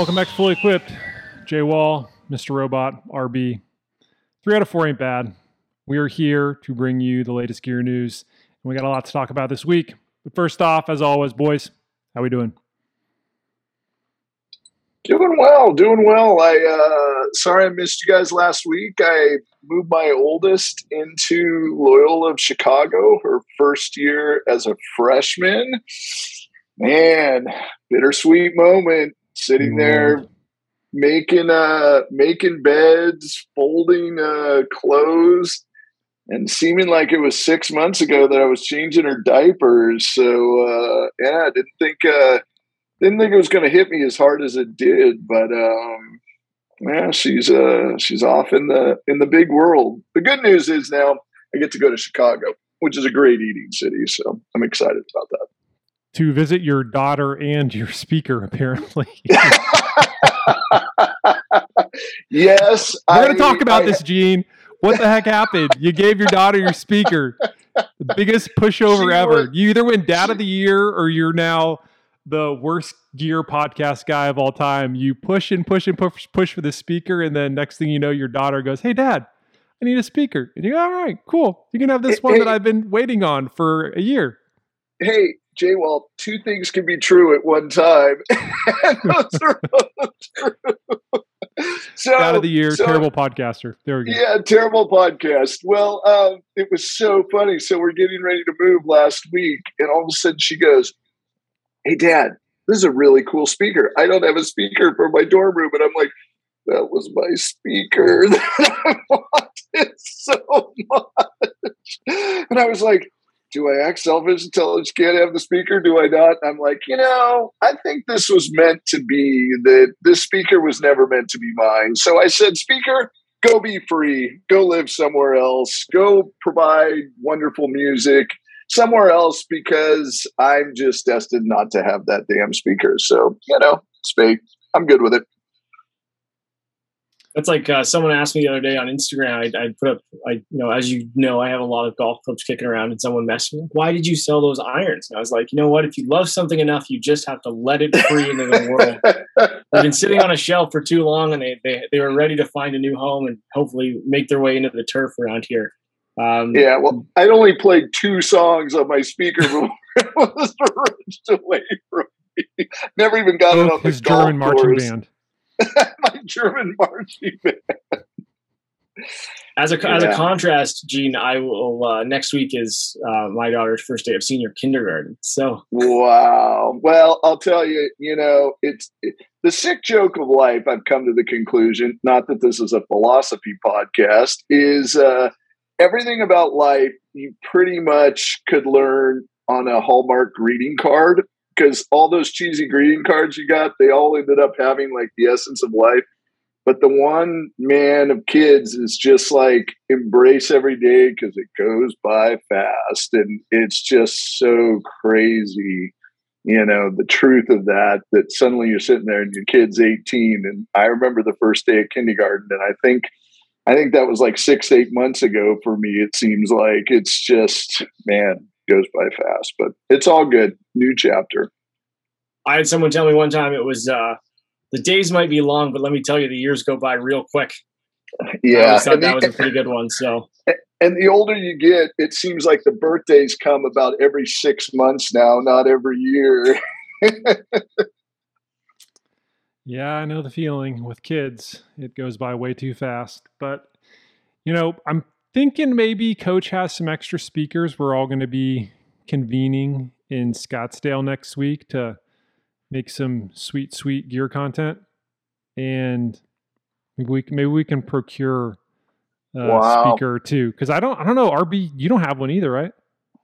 welcome back to Fully Equipped. Jay Wall, Mr. Robot, RB. Three out of four ain't bad. We are here to bring you the latest gear news, and we got a lot to talk about this week. But first off, as always, boys, how we doing? Doing well, doing well. I uh sorry I missed you guys last week. I moved my oldest into Loyola of Chicago, her first year as a freshman. Man, bittersweet moment sitting there making uh making beds, folding uh clothes and seeming like it was six months ago that I was changing her diapers. So uh yeah, I didn't think uh didn't think it was going to hit me as hard as it did, but um, yeah, she's uh, she's off in the in the big world. The good news is now I get to go to Chicago, which is a great eating city, so I'm excited about that. To visit your daughter and your speaker, apparently. yes, we're going to talk about I, this, Gene. What the heck happened? You gave your daughter your speaker. The biggest pushover ever. You either win Dad of the Year or you're now the worst gear podcast guy of all time. You push and push and push push for the speaker, and then next thing you know, your daughter goes, "Hey, Dad, I need a speaker." And you go, "All right, cool. You can have this one that I've been waiting on for a year." Hey, Jay, well, two things can be true at one time. those are both true. So, out of the year, so, terrible podcaster. There we go. Yeah, terrible podcast. Well, um, it was so funny. So we're getting ready to move last week, and all of a sudden she goes, hey, dad, this is a really cool speaker. I don't have a speaker for my dorm room. And I'm like, that was my speaker that I wanted so much. And I was like, do I act selfish and tell she can't have the speaker? Do I not? I'm like, you know, I think this was meant to be that this speaker was never meant to be mine. So I said, speaker, go be free, go live somewhere else, go provide wonderful music somewhere else because I'm just destined not to have that damn speaker. So, you know, speak. I'm good with it. That's like uh, someone asked me the other day on Instagram. I, I put up, I you know, as you know, I have a lot of golf clubs kicking around, and someone messaged me, "Why did you sell those irons?" And I was like, you know what? If you love something enough, you just have to let it free into the world. They've been sitting on a shelf for too long, and they, they they were ready to find a new home and hopefully make their way into the turf around here. Um, yeah, well, I only played two songs on my speaker before it was ripped away from me. Never even got it on his German marching band. my German marching band. As a yeah. as a contrast, Gene, I will uh, next week is uh, my daughter's first day of senior kindergarten. So wow. Well, I'll tell you, you know, it's it, the sick joke of life. I've come to the conclusion, not that this is a philosophy podcast, is uh, everything about life you pretty much could learn on a Hallmark greeting card because all those cheesy greeting cards you got, they all ended up having like the essence of life. But the one man of kids is just like embrace every day because it goes by fast. And it's just so crazy, you know, the truth of that, that suddenly you're sitting there and your kid's 18. And I remember the first day of kindergarten, and I think I think that was like six, eight months ago for me. It seems like it's just, man, goes by fast, but it's all good. New chapter. I had someone tell me one time it was, uh, the days might be long, but let me tell you, the years go by real quick. Yeah. I thought that was a pretty good one. So, and the older you get, it seems like the birthdays come about every six months now, not every year. Yeah, I know the feeling with kids. It goes by way too fast. But, you know, I'm thinking maybe coach has some extra speakers. We're all going to be convening in Scottsdale next week to make some sweet, sweet gear content. And maybe we can, maybe we can procure a wow. speaker too. Cause I don't, I don't know, RB, you don't have one either, right?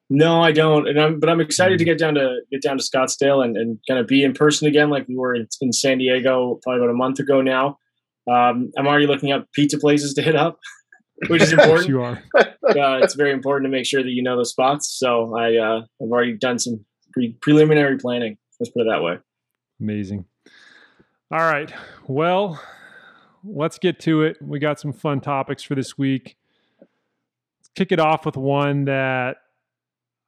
No, I don't. And I'm, but I'm excited to mm. get down to get down to Scottsdale and, and kind of be in person again, like we were in, in San Diego probably about a month ago now. Um, I'm already looking up pizza places to hit up, which is important. you are. Uh, it's very important to make sure that you know the spots. So I, uh, I've already done some pre- preliminary planning. Let's put it that way. Amazing. All right. Well, let's get to it. We got some fun topics for this week. Let's kick it off with one that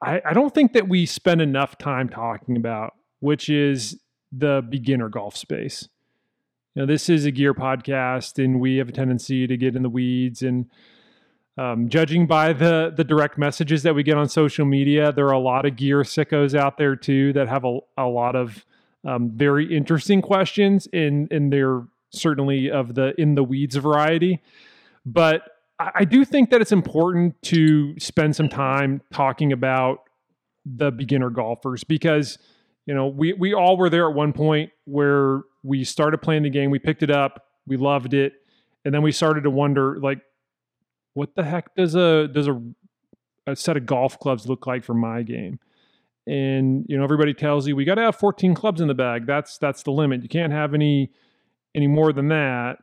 I, I don't think that we spend enough time talking about, which is the beginner golf space. You know, this is a gear podcast, and we have a tendency to get in the weeds. And um, judging by the the direct messages that we get on social media, there are a lot of gear sickos out there too that have a, a lot of um, very interesting questions, and and they're certainly of the in the weeds variety. But I do think that it's important to spend some time talking about the beginner golfers because you know we we all were there at one point where we started playing the game we picked it up we loved it and then we started to wonder like what the heck does a does a, a set of golf clubs look like for my game? And you know everybody tells you we got to have 14 clubs in the bag. That's that's the limit. You can't have any any more than that.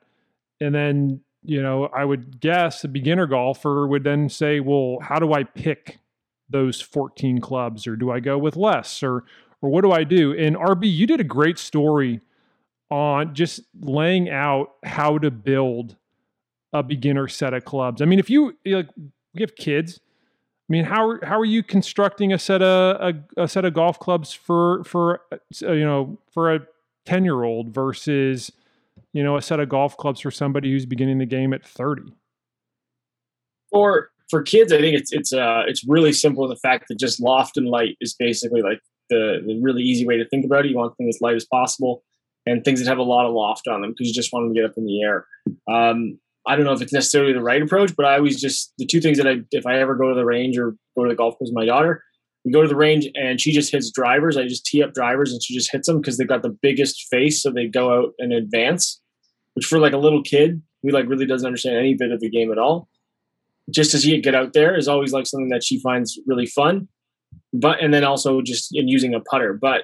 And then you know i would guess a beginner golfer would then say well how do i pick those 14 clubs? Or do I go with less? Or or what do I do? And RB, you did a great story on just laying out how to build a beginner set of clubs. I mean, if you like we have kids, I mean, how how are you constructing a set of a, a set of golf clubs for for uh, you know for a 10-year-old versus you know a set of golf clubs for somebody who's beginning the game at 30? For for kids, I think it's it's uh it's really simple the fact that just loft and light is basically like the, the really easy way to think about it. You want things as light as possible and things that have a lot of loft on them because you just want them to get up in the air. Um, I don't know if it's necessarily the right approach, but I always just the two things that I if I ever go to the range or go to the golf course with my daughter, we go to the range and she just hits drivers. I just tee up drivers and she just hits them because they've got the biggest face, so they go out and advance. Which for like a little kid who like really doesn't understand any bit of the game at all, just to see it get out there is always like something that she finds really fun. But and then also just in using a putter. But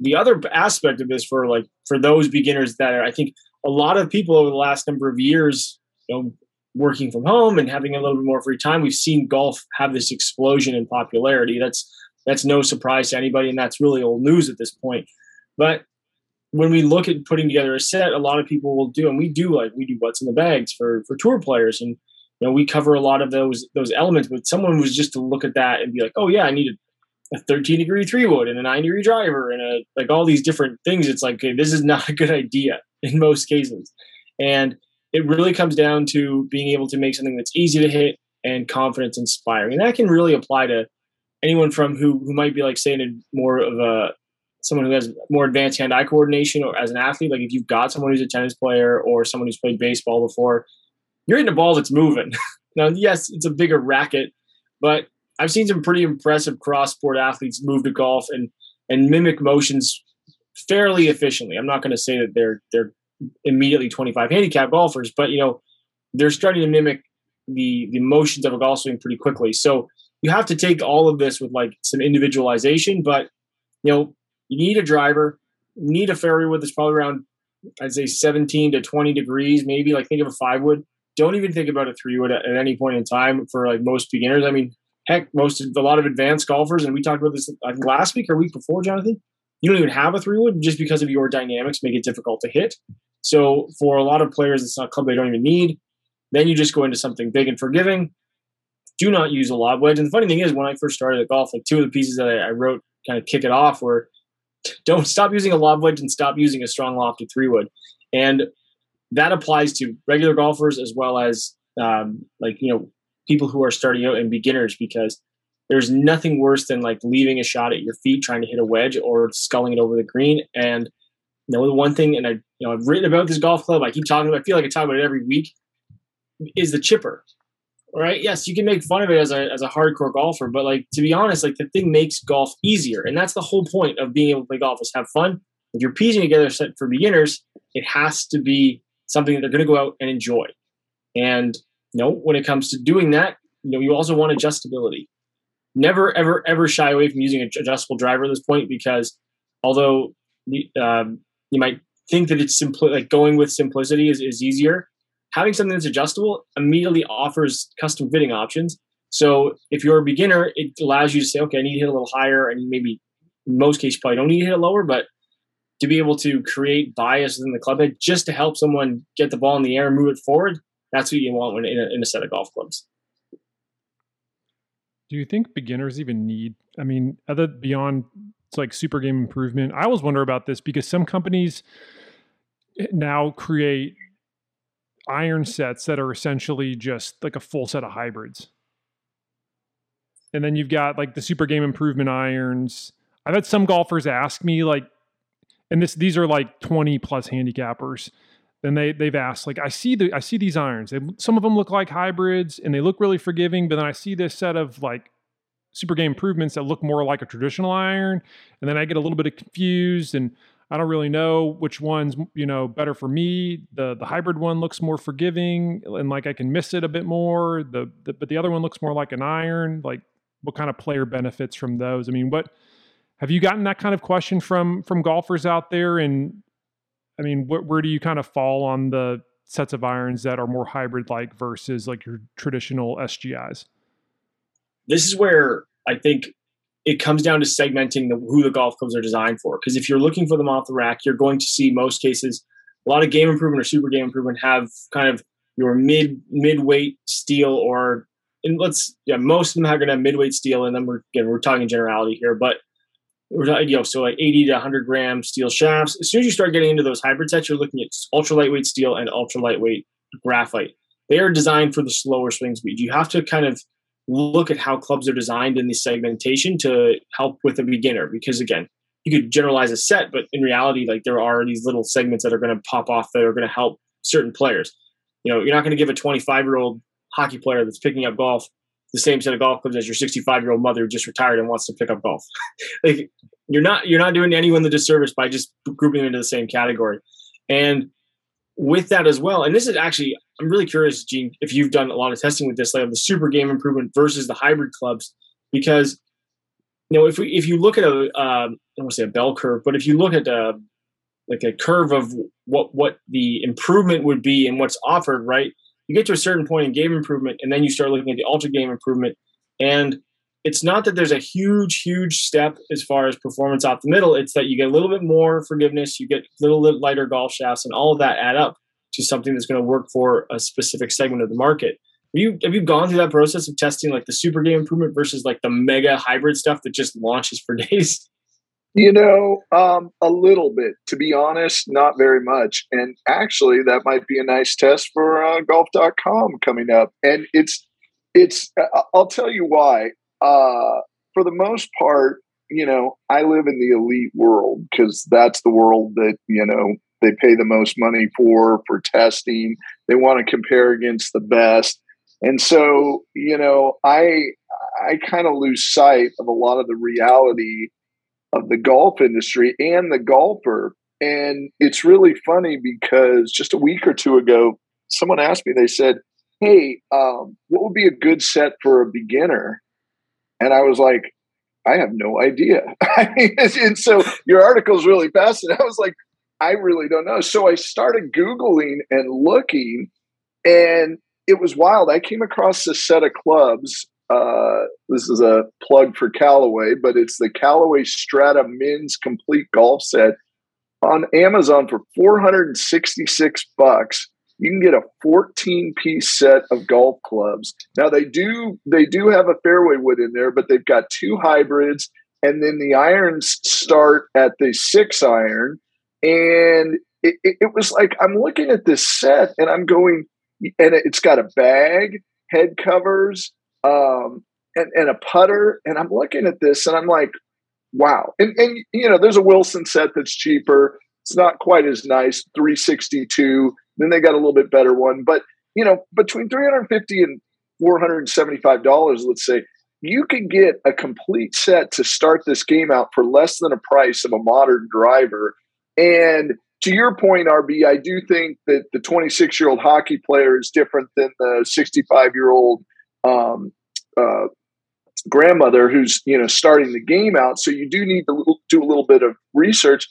the other aspect of this for like for those beginners that are, I think a lot of people over the last number of years, you know, working from home and having a little bit more free time, we've seen golf have this explosion in popularity. That's that's no surprise to anybody, and that's really old news at this point. But when we look at putting together a set, a lot of people will do, and we do like we do what's in the bags for for tour players, and you know, we cover a lot of those those elements. But someone was just to look at that and be like, oh yeah, I need a, a 13 degree three wood and a nine degree driver and a like all these different things. It's like okay, this is not a good idea in most cases, and it really comes down to being able to make something that's easy to hit and confidence inspiring, and that can really apply to anyone from who who might be like saying more of a someone who has more advanced hand-eye coordination or as an athlete like if you've got someone who's a tennis player or someone who's played baseball before you're hitting a ball that's moving. now, yes, it's a bigger racket, but I've seen some pretty impressive cross sport athletes move to golf and and mimic motions fairly efficiently. I'm not going to say that they're they're immediately 25 handicap golfers, but you know they're starting to mimic the the motions of a golf swing pretty quickly. So you have to take all of this with like some individualization, but you know you need a driver, you need a fairway wood that's probably around I'd say 17 to 20 degrees, maybe like think of a five wood don't even think about a three wood at, at, any point in time for like most beginners. I mean, heck, most of a lot of advanced golfers, and we talked about this last week or week before, Jonathan. You don't even have a three wood just because of your dynamics make it difficult to hit. So for a lot of players, it's not a club they don't even need. Then you just go into something big and forgiving. Do not use a lob wedge. And the funny thing is, when I first started at golf, like two of the pieces that I, I wrote kind of kick it off were don't stop using a lob wedge and stop using a strong lofted three wood. And that applies to regular golfers as well as um, like you know people who are starting out and beginners because there's nothing worse than like leaving a shot at your feet trying to hit a wedge or sculling it over the green. And you know the one thing and i you know i've written about this golf club i keep talking about i feel like i talk about it every week is the chipper right? Yes you can make fun of it as a, as a hardcore golfer but like to be honest like the thing makes golf easier. And that's the whole point of being able to play golf is have fun. If you're piecing together set for beginners it has to be something that they're going to go out and enjoy. And you know, when it comes to doing that, you know, you also want adjustability. Never, ever, ever shy away from using an adjustable driver at this point because although um, you might think that it's simple, like going with simplicity is, is easier, having something that's adjustable immediately offers custom fitting options. So if you're a beginner, it allows you to say, okay, I need to hit a little higher, and maybe most cases probably don't need to hit it lower, but to be able to create bias within the club head just to help someone get the ball in the air and move it forward. That's what you want when in a, in a set of golf clubs. Do you think beginners even need? I mean, other beyond it's like super game improvement. I always wonder about this because some companies, now create iron sets that are essentially just like a full set of hybrids. And then you've got like the super game improvement irons. I've had some golfers ask me like, and this these are like 20 plus handicappers. Then they they've asked like I see the I see these irons. They, some of them look like hybrids and they look really forgiving, but then I see this set of like super game improvements that look more like a traditional iron, and then I get a little bit confused and I don't really know which one's you know better for me. The the hybrid one looks more forgiving and like I can miss it a bit more. The, the but the other one looks more like an iron. Like what kind of player benefits from those? I mean, what have you gotten that kind of question from from golfers out there? And I mean, wh- where do you kind of fall on the sets of irons that are more hybrid like versus like your traditional SGIs? This is where I think it comes down to segmenting the, who the golf clubs are designed for. Because if you're looking for them off the rack, you're going to see most cases a lot of game improvement or super game improvement have kind of your mid mid weight steel or and let's yeah most of them are going to have mid weight steel and then we're again we're talking generality here but you know so like 80 to 100 gram steel shafts. As soon as you start getting into those hybrid sets you're looking at ultra lightweight steel and ultra lightweight graphite. They are designed for the slower swing speed. You have to kind of look at how clubs are designed in the segmentation to help with a beginner because again you could generalize a set but in reality like there are these little segments that are going to pop off that are going to help certain players. You know you're not going to give a 25 year old hockey player that's picking up golf the same set of golf clubs as your 65 year old mother who just retired and wants to pick up golf like you're not you're not doing anyone the disservice by just grouping them into the same category and with that as well and this is actually I'm really curious, Gene, if you've done a lot of testing with this, like the super game improvement versus the hybrid clubs, because you know if we if you look at a um, I don't want to say a bell curve, but if you look at a like a curve of what what the improvement would be and what's offered, right? You get to a certain point in game improvement, and then you start looking at the ultra game improvement, and it's not that there's a huge, huge step as far as performance off the middle. It's that you get a little bit more forgiveness, you get a little bit lighter golf shafts, and all of that add up to something that's going to work for a specific segment of the market. Have you have you gone through that process of testing like the super game improvement versus like the mega hybrid stuff that just launches for days? You know, um, a little bit. To be honest, not very much. And actually, that might be a nice test for uh, golf.com coming up. And it's it's. Uh, I'll tell you why. Uh, for the most part, you know, I live in the elite world because that's the world that you know they pay the most money for for testing. They want to compare against the best. And so, you know, I I kind of lose sight of a lot of the reality of the golf industry and the golfer. And it's really funny because just a week or two ago, someone asked me, they said, Hey, um, what would be a good set for a beginner? And I was like, I have no idea. and so your article is really fascinating. I was like, I really don't know. So I started Googling and looking, and it was wild. I came across a set of clubs. Uh, this is a plug for Callaway, but it's the Callaway Strata Men's Complete Golf Set on Amazon for 466 bucks. You can get a 14 piece set of golf clubs. Now they do they do have a fairway wood in there, but they've got two hybrids, and then the irons start at the six iron and it, it, it, was like I'm looking at this set and I'm going, and it's got a bag, head covers, um, and, and a putter, and I'm looking at this and I'm like, wow. And and you know, there's a Wilson set that's cheaper. It's not quite as nice, 362. Then they got a little bit better one, but you know, between 350 and 475 dollars, let's say, you can get a complete set to start this game out for less than a price of a modern driver and to your point, RB, I do think that the 26 year old hockey player is different than the 65 year old um, uh, grandmother who's you know starting the game out. So you do need to do a little bit of research,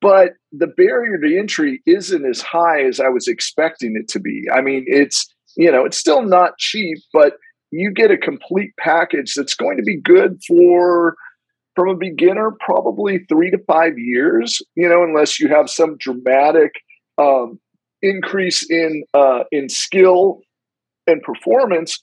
but the barrier to entry isn't as high as I was expecting it to be. I mean, it's you know it's still not cheap, but you get a complete package that's going to be good for from a beginner, probably three to five years, you know, unless you have some dramatic um, increase in uh, in skill and performance.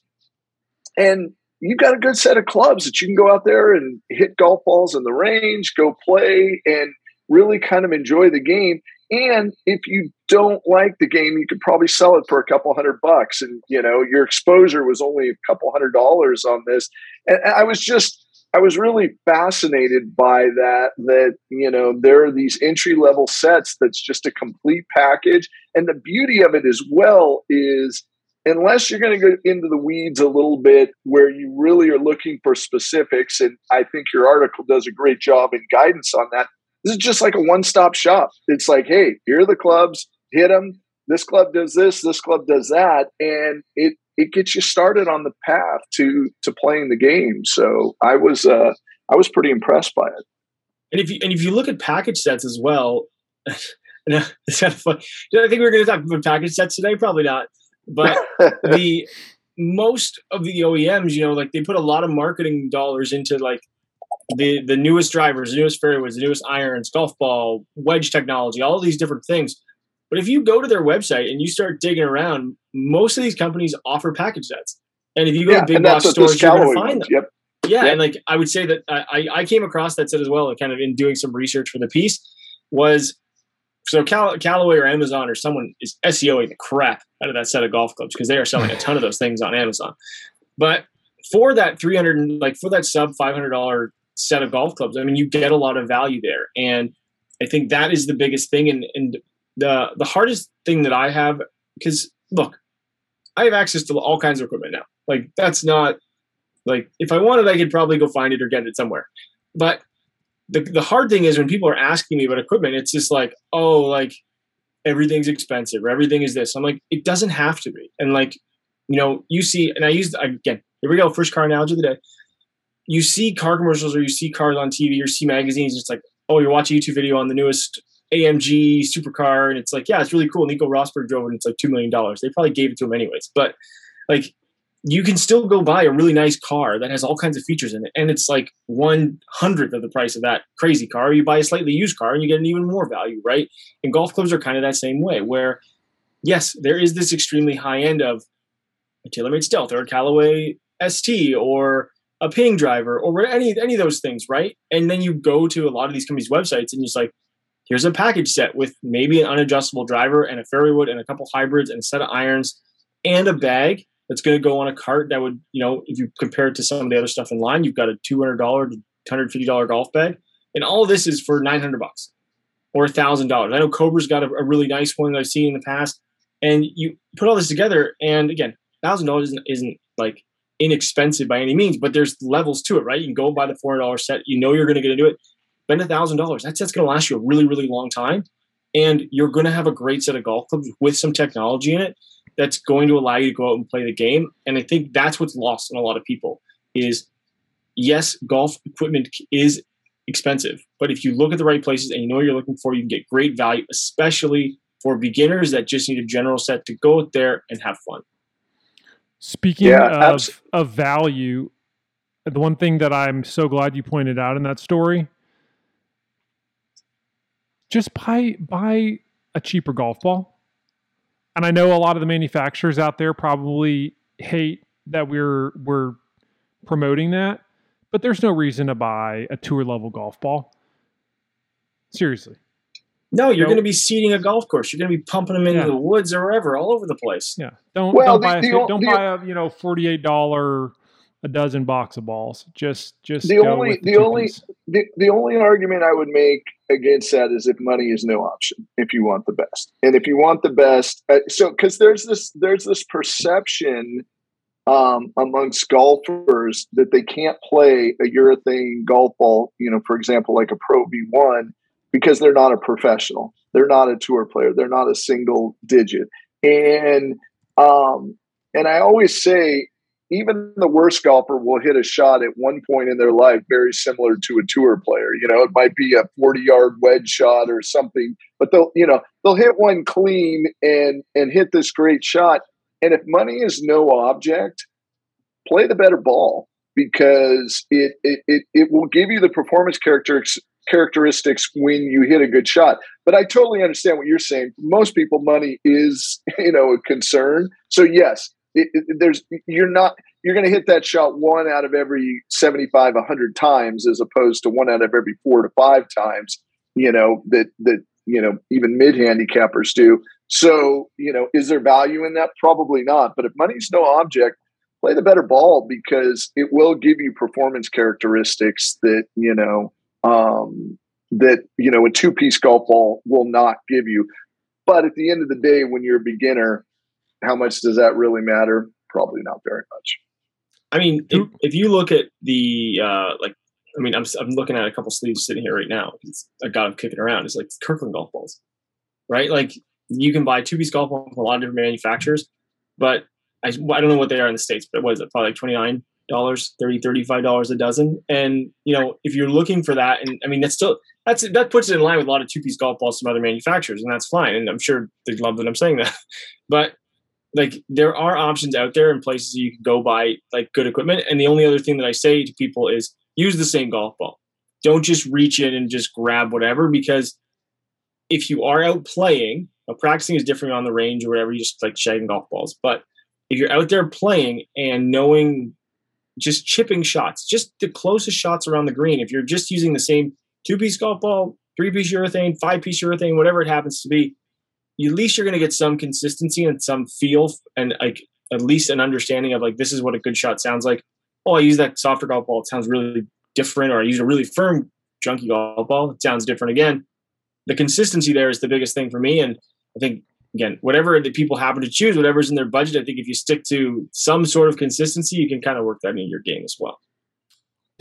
And you've got a good set of clubs that you can go out there and hit golf balls in the range, go play, and really kind of enjoy the game. And if you don't like the game, you could probably sell it for a couple hundred bucks. And, you know, your exposure was only a couple hundred dollars on this. And I was just, I was really fascinated by that, that, you know, there are these entry level sets that's just a complete package. And the beauty of it as well is, unless you're going to go into the weeds a little bit where you really are looking for specifics, and I think your article does a great job in guidance on that, this is just like a one stop shop. It's like, hey, here are the clubs, hit them. This club does this, this club does that, and it it gets you started on the path to to playing the game. So I was uh, I was pretty impressed by it. And if you and if you look at package sets as well, it's kind of fun. I think we're going to talk about package sets today. Probably not, but the most of the OEMs, you know, like they put a lot of marketing dollars into like the the newest drivers, the newest fairways, the newest irons, golf ball, wedge technology, all these different things. But if you go to their website and you start digging around, most of these companies offer package sets. And if you go yeah, to big box stores, you're going to find them. Yep. Yeah, yep. and like I would say that I, I came across that set as well, kind of in doing some research for the piece, was so Cal- Callaway or Amazon or someone is SEOing the crap out of that set of golf clubs because they are selling a ton of those things on Amazon. But for that three hundred, like for that sub five hundred dollar set of golf clubs, I mean, you get a lot of value there, and I think that is the biggest thing. And and the the hardest thing that I have because look, I have access to all kinds of equipment now. Like that's not like if I wanted, I could probably go find it or get it somewhere. But the hard thing is when people are asking me about equipment, it's just like, oh, like everything's expensive or everything is this. I'm like, it doesn't have to be. And like, you know, you see, and I used again, here we go, first car analogy of the day. You see car commercials or you see cars on TV or see magazines, it's like, oh, you're watching a YouTube video on the newest AMG supercar, and it's like, yeah, it's really cool. Nico Rosberg drove it, and it's like two million dollars. They probably gave it to him anyways, but like you can still go buy a really nice car that has all kinds of features in it, and it's like one hundredth of the price of that crazy car. You buy a slightly used car, and you get an even more value, right? And golf clubs are kind of that same way, where yes, there is this extremely high end of a TaylorMade Stealth or a Callaway ST or a Ping driver or any any of those things, right? And then you go to a lot of these companies' websites, and it's like here's a package set with maybe an unadjustable driver and a fairway wood and a couple hybrids and a set of irons and a bag that's going to go on a cart that would, you know, if you compare it to some of the other stuff in line, you've got a $200 to $150 golf bag. And all this is for 900 bucks or $1,000. I know Cobra's got a, a, really nice one that I've seen in the past. And you put all this together, and again, $1,000 isn't, isn't like inexpensive by any means, but there's levels to it, right? You can go buy the $400 set. You know you're going to get into it spend a thousand dollars. That set's going to last you a really, really long time, and you're going to have a great set of golf clubs with some technology in it that's going to allow you to go out and play the game. And I think that's what's lost in a lot of people is yes, golf equipment is expensive, but if you look at the right places and you know what you're looking for, you can get great value, especially for beginners that just need a general set to go out there and have fun. Speaking yeah, of, of value, the one thing that I'm so glad you pointed out in that story just buy buy a cheaper golf ball. And I know a lot of the manufacturers out there probably hate that we're we're promoting that, but there's no reason to buy a tour level golf ball. Seriously. No, you're you going to be seeding a golf course. You're going to be pumping them into yeah. the woods or wherever, all over the place. Yeah. Don't well, don't the, buy a, the, don't the, buy a you know forty eight dollar a dozen box of balls. Just just the only the, the only the, the only argument I would make against that is if money is no option if you want the best. And if you want the best uh, so because there's this there's this perception um, amongst golfers that they can't play a urethane golf ball you know for example like a pro v1 because they're not a professional. They're not a tour player. They're not a single digit. And um, and i always say even the worst golfer will hit a shot at one point in their life very similar to a tour player. You know, it might be a 40 yard wedge shot or something, but they'll, you know, they'll hit one clean and and hit this great shot. And if money is no object, play the better ball because it it it, it will give you the performance characteristics characteristics when you hit a good shot. But I totally understand what you're saying. most people, money is, you know, a concern. So yes, there's you're not you're going to hit that shot one out of every 75 100 times as opposed to one out of every four to five times you know that that you know even mid handicappers do. So you know, is there value in that? Probably not. But if money's no object, play the better ball because it will give you performance characteristics that you know um, that you know a two piece golf ball will not give you. But at the end of the day, when you're a beginner, how much does that really matter? Probably not very much. I mean, if, if you look at the uh, like, I mean, I'm I'm looking at a couple sleeves sitting here right now. It's, I got them kicking around. It's like Kirkland golf balls, right? Like you can buy two piece golf balls from a lot of different manufacturers, but I, I don't know what they are in the states, but what is it? Probably like twenty nine dollars, 30 35 dollars a dozen. And you know, if you're looking for that, and I mean, that's still that's that puts it in line with a lot of two piece golf balls from other manufacturers, and that's fine. And I'm sure they love that I'm saying that, but like there are options out there and places you can go buy like good equipment. And the only other thing that I say to people is use the same golf ball. Don't just reach in and just grab whatever because if you are out playing, practicing is different on the range or whatever, you just like shagging golf balls. But if you're out there playing and knowing just chipping shots, just the closest shots around the green, if you're just using the same two piece golf ball, three piece urethane, five piece urethane, whatever it happens to be, at least you're going to get some consistency and some feel and like at least an understanding of like this is what a good shot sounds like. Oh, I use that softer golf ball. It sounds really different. Or I use a really firm, junky golf ball. It sounds different again. The consistency there is the biggest thing for me. And I think again, whatever the people happen to choose, whatever's in their budget, I think if you stick to some sort of consistency, you can kind of work that into your game as well.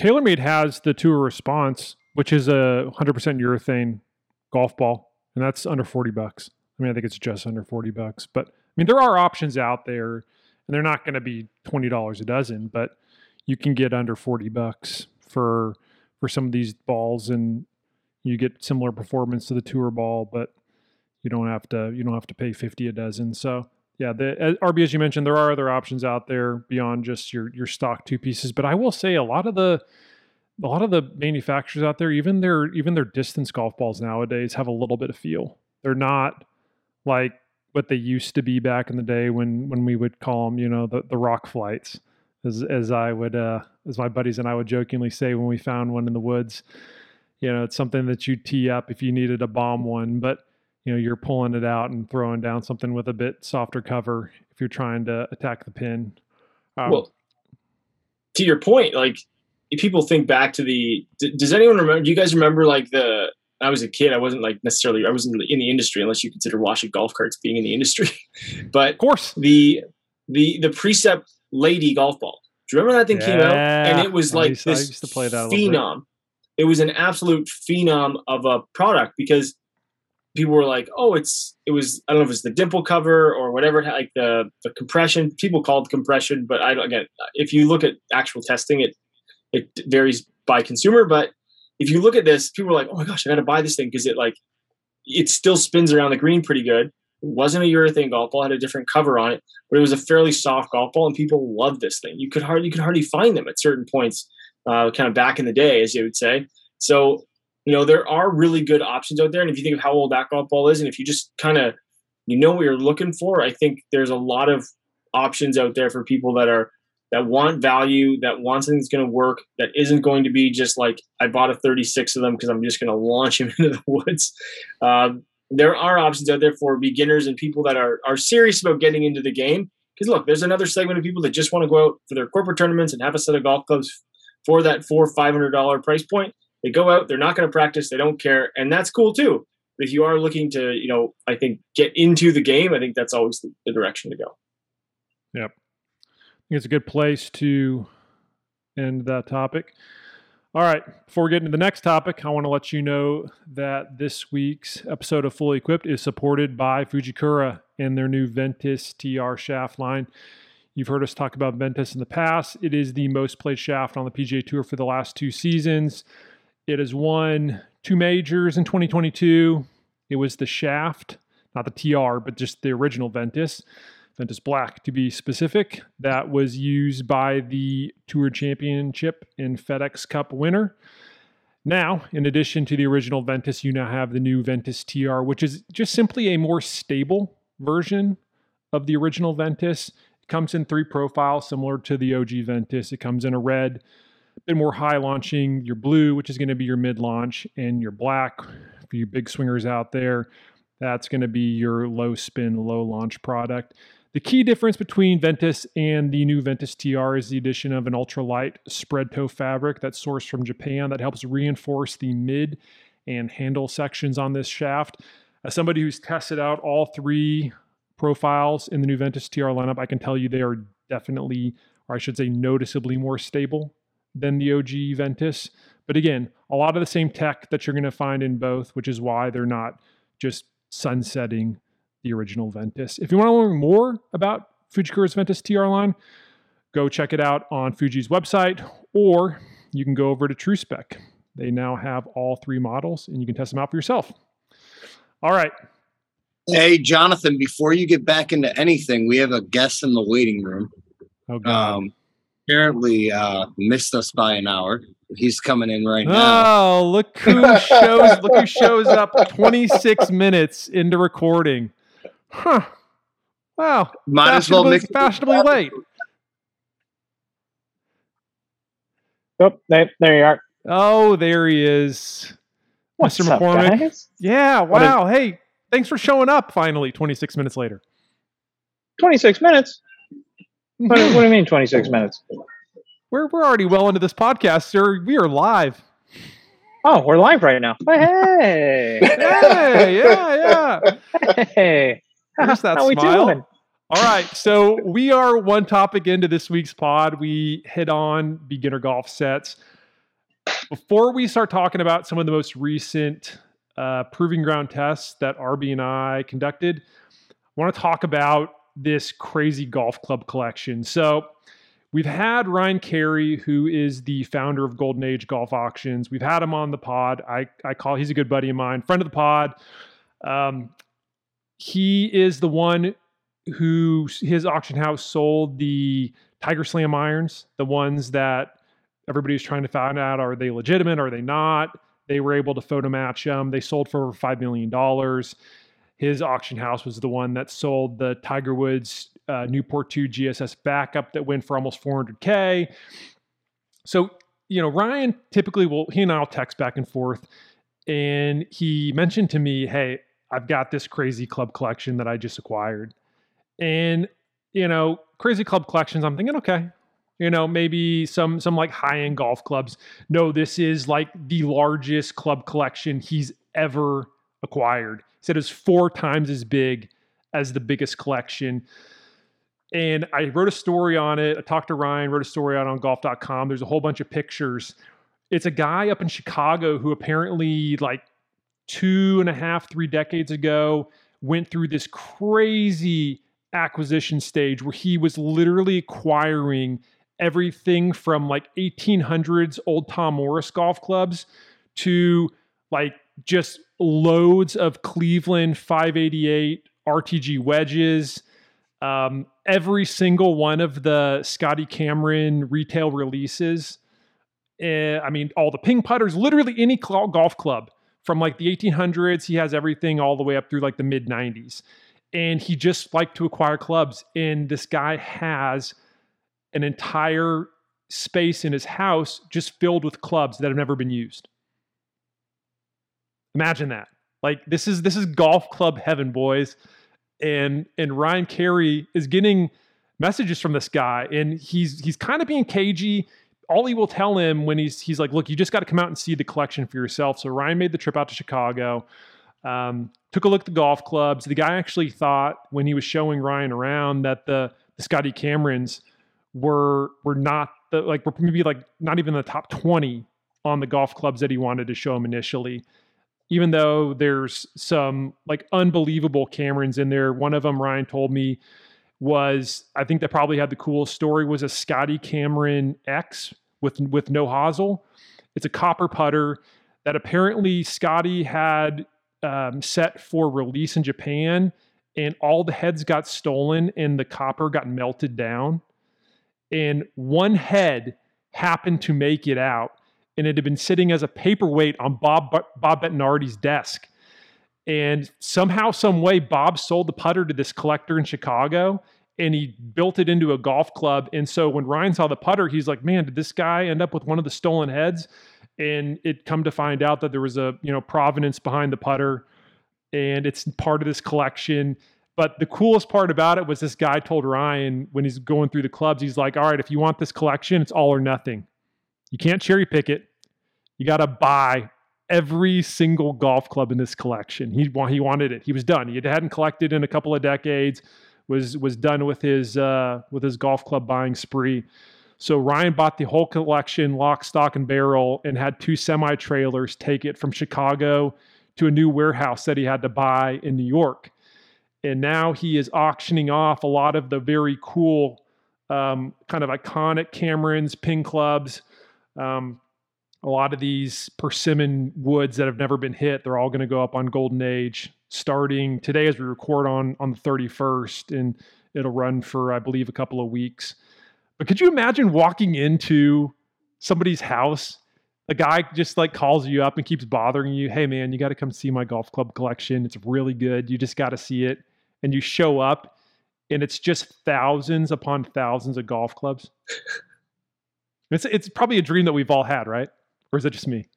TaylorMade has the Tour Response, which is a 100% urethane golf ball, and that's under 40 bucks. I mean, I think it's just under 40 bucks, but I mean, there are options out there and they're not going to be $20 a dozen, but you can get under 40 bucks for, for some of these balls and you get similar performance to the tour ball, but you don't have to, you don't have to pay 50 a dozen. So yeah, the uh, RB, as you mentioned, there are other options out there beyond just your, your stock two pieces, but I will say a lot of the, a lot of the manufacturers out there, even their, even their distance golf balls nowadays have a little bit of feel. They're not, like what they used to be back in the day when when we would call them, you know, the the rock flights, as as I would uh, as my buddies and I would jokingly say when we found one in the woods. You know, it's something that you tee up if you needed a bomb one, but you know you're pulling it out and throwing down something with a bit softer cover if you're trying to attack the pin. Um, well, to your point, like if people think back to the, does anyone remember? Do you guys remember like the I was a kid, I wasn't like necessarily I wasn't in the industry unless you consider washing golf carts being in the industry. but of course, the the the Precept Laddie golf ball. Do you remember that thing yeah. came out and it was like this phenom. It was an absolute phenom of a product because people were like, "Oh, it's it was I don't know if it's the dimple cover or whatever, like the the compression. People called compression, but I don't again. If you look at actual testing, it it varies by consumer, but if you look at this, people are like, oh my gosh, I got to buy this thing because it like it still spins around the green pretty good. It wasn't a urethane golf ball, had a different cover on it, but it was a fairly soft golf ball, and people loved this thing. You could hardly you could hardly find them at certain points, uh, kind of back in the day, as you would say. So you know there are really good options out there, and if you think of how old that golf ball is, and if you just kind of you know what you're looking for, I think there's a lot of options out there for people that are that want value, that want something that's going to work, that isn't going to be just like I bought a 36 of them because I'm just going to launch them into the woods. Um, there are options out there for beginners and people that are are serious about getting into the game. Because look, there's another segment of people that just want to go out for their corporate tournaments and have a set of golf clubs for that four five hundred dollar price point. They go out, they're not going to practice, they don't care, and that's cool too. But if you are looking to, you know, I think get into the game, I think that's always the, the direction to go. Yep it's a good place to end that topic. All right, before we get into the next topic, I want to let you know that this week's episode of Fully Equipped is supported by Fujikura and their new Ventus TR shaft line. You've heard us talk about Ventus in the past. It is the most played shaft on the PGA Tour for the last two seasons. It has won two majors in 2022. It was the shaft, not the TR, but just the original Ventus. Ventus Black to be specific, that was used by the Tour Championship and FedEx Cup winner. Now, in addition to the original Ventus, you now have the new Ventus TR, which is just simply a more stable version of the original Ventus. It comes in three profiles, similar to the OG Ventus. It comes in a red, a bit more high launching, your blue, which is going to be your mid launch, and your black for you big swingers out there. That's going to be your low spin, low launch product. The key difference between Ventus and the new Ventus TR is the addition of an ultralight spread toe fabric that's sourced from Japan that helps reinforce the mid and handle sections on this shaft. As somebody who's tested out all three profiles in the new Ventus TR lineup, I can tell you they are definitely, or I should say, noticeably more stable than the OG Ventus. But again, a lot of the same tech that you're going to find in both, which is why they're not just sunsetting the original Ventus. If you want to learn more about Fujikura's Ventus TR line, go check it out on Fuji's website, or you can go over to TrueSpec. They now have all three models, and you can test them out for yourself. All right. Hey, Jonathan, before you get back into anything, we have a guest in the waiting room. Oh, God. Um, apparently uh, missed us by an hour. He's coming in right now. Oh, look who shows look who shows up 26 minutes into recording. Huh. Wow. Might as well Fashionably, mix it fashionably late. Oh, there, there you are. Oh, there he is. What's Mr. up, McCormick. guys? Yeah, What is- wow. hey, thanks for showing up finally 26 minutes later. 26 minutes? What, what do you mean 26 minutes? We're, we're already well into this podcast, sir. We are live. Oh, we're live right now. Hey. Hey, yeah, yeah. hey. There's that How we smile. doing? All right, so we are one topic into this week's pod. We hit on beginner golf sets. Before we start talking about some of the most recent uh, proving ground tests that RB and I conducted, I want to talk about this crazy golf club collection. So we've had Ryan Carey, who is the founder of Golden Age Golf Auctions. We've had him on the pod. I, I call he's a good buddy of mine, friend of the pod. Um, he is the one who his auction house sold the Tiger Slam irons, the ones that everybody was trying to find out are they legitimate, are they not? They were able to photo match them. They sold for over five million dollars. His auction house was the one that sold the Tiger Woods uh, Newport 2 GSS backup that went for almost 400k. So you know, Ryan typically will he and I'll text back and forth, and he mentioned to me, "Hey, I've got this crazy club collection that I just acquired." And you know, crazy club collections, I'm thinking, okay, you know, maybe some some like high-end golf clubs. No, this is like the largest club collection he's ever acquired. He said it's four times as big as the biggest collection. And I wrote a story on it. I talked to Ryan, wrote a story out on golf.com. There's a whole bunch of pictures. It's a guy up in Chicago who apparently, like two and a half, three decades ago, went through this crazy acquisition stage where he was literally acquiring everything from like 1800s old Tom Morris golf clubs to like just loads of Cleveland 588 RTG wedges. Um, every single one of the Scotty Cameron retail releases. Uh, I mean, all the ping putters, literally any golf club from like the 1800s. He has everything all the way up through like the mid 90s. And he just liked to acquire clubs. And this guy has an entire space in his house just filled with clubs that have never been used. Imagine that. Like this is this is golf club heaven, boys. And and Ryan Carey is getting messages from this guy, and he's he's kind of being cagey. All he will tell him when he's he's like, look, you just got to come out and see the collection for yourself. So Ryan made the trip out to Chicago, um, took a look at the golf clubs. The guy actually thought when he was showing Ryan around that the the Scotty Camerons were were not the like were maybe like not even the top 20 on the golf clubs that he wanted to show him initially even though there's some like unbelievable Camerons in there. One of them, Ryan told me, was I think that probably had the coolest story was a Scotty Cameron X with with no hosel. It's a copper putter that apparently Scotty had um, set for release in Japan, and all the heads got stolen and the copper got melted down, and one head happened to make it out and it had been sitting as a paperweight on Bob Bob Bettinardi's desk. And somehow, some way, Bob sold the putter to this collector in Chicago, and he built it into a golf club. And so when Ryan saw the putter, he's like, "Man, did this guy end up with one of the stolen heads?" and it come to find out that there was a you know provenance behind the putter, and it's part of this collection. But the coolest part about it was this guy told Ryan when he's going through the clubs, he's like, "All right, if you want this collection, it's all or nothing. You can't cherry pick it. You got to buy every single golf club in this collection. He he wanted it. He was done. He hadn't collected in a couple of decades. Was was done with his uh, with his golf club buying spree. So Ryan bought the whole collection, lock, stock, and barrel, and had two semi trailers take it from Chicago to a new warehouse that he had to buy in New York. And now he is auctioning off a lot of the very cool, um, kind of iconic Camerons, Ping clubs. Um, a lot of these persimmon woods that have never been hit, they're all going to go up on Golden Age starting today as we record on on the 31st, and it'll run for I believe a couple of weeks. But could you imagine walking into somebody's house? A guy just like calls you up and keeps bothering you. Hey man, you got to come see my golf club collection. It's really good. You just got to see it. And you show up and it's just thousands upon thousands of golf clubs. it's it's probably a dream that we've all had, right? Or is it just me?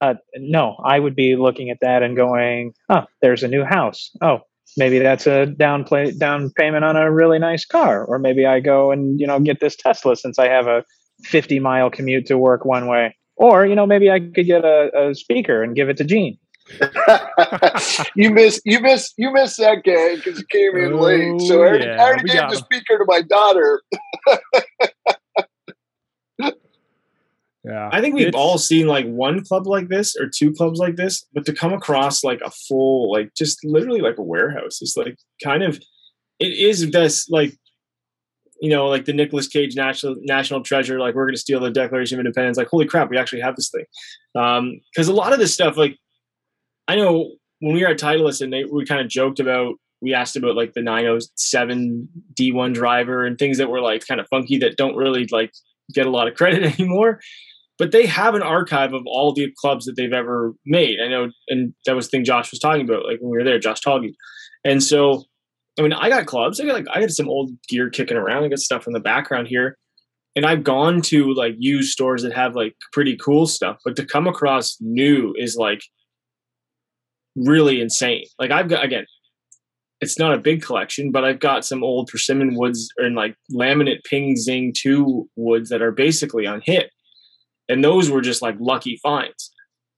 Uh, no, I would be looking at that and going, "Oh, there's a new house. Oh, maybe that's a down play down payment on a really nice car. Or maybe i go and you know get this tesla since i have a 50 mile commute to work one way. Or you know maybe i could get a, a speaker and give it to gene. You miss you miss you miss that guy because he came in late. So i already, yeah, I already gave the speaker to my daughter Yeah. I think we've It's- all seen like one club like this or two clubs like this, but to come across like a full, like just literally like a warehouse is like kind of it is this like you know like the Nicolas Cage national national treasure. Like we're going to steal the Declaration of Independence. Like holy crap, we actually have this thing. Um, because a lot of this stuff, like I know when we were at Titleist and they, we kind of joked about. We asked about like the 907 D1 driver and things that were like kind of funky that don't really like get a lot of credit anymore but they have an archive of all the clubs that they've ever made. I know, and that was the thing Josh was talking about, like when we were there, Josh Talge. And so, I mean, I got clubs. I got like I got some old gear kicking around. I got stuff in the background here, and I've gone to like used stores that have like pretty cool stuff. But to come across new is like really insane. Like I've got again, it's not a big collection, but I've got some old persimmon woods and like laminate ping zing two woods that are basically unhit and those were just like lucky finds.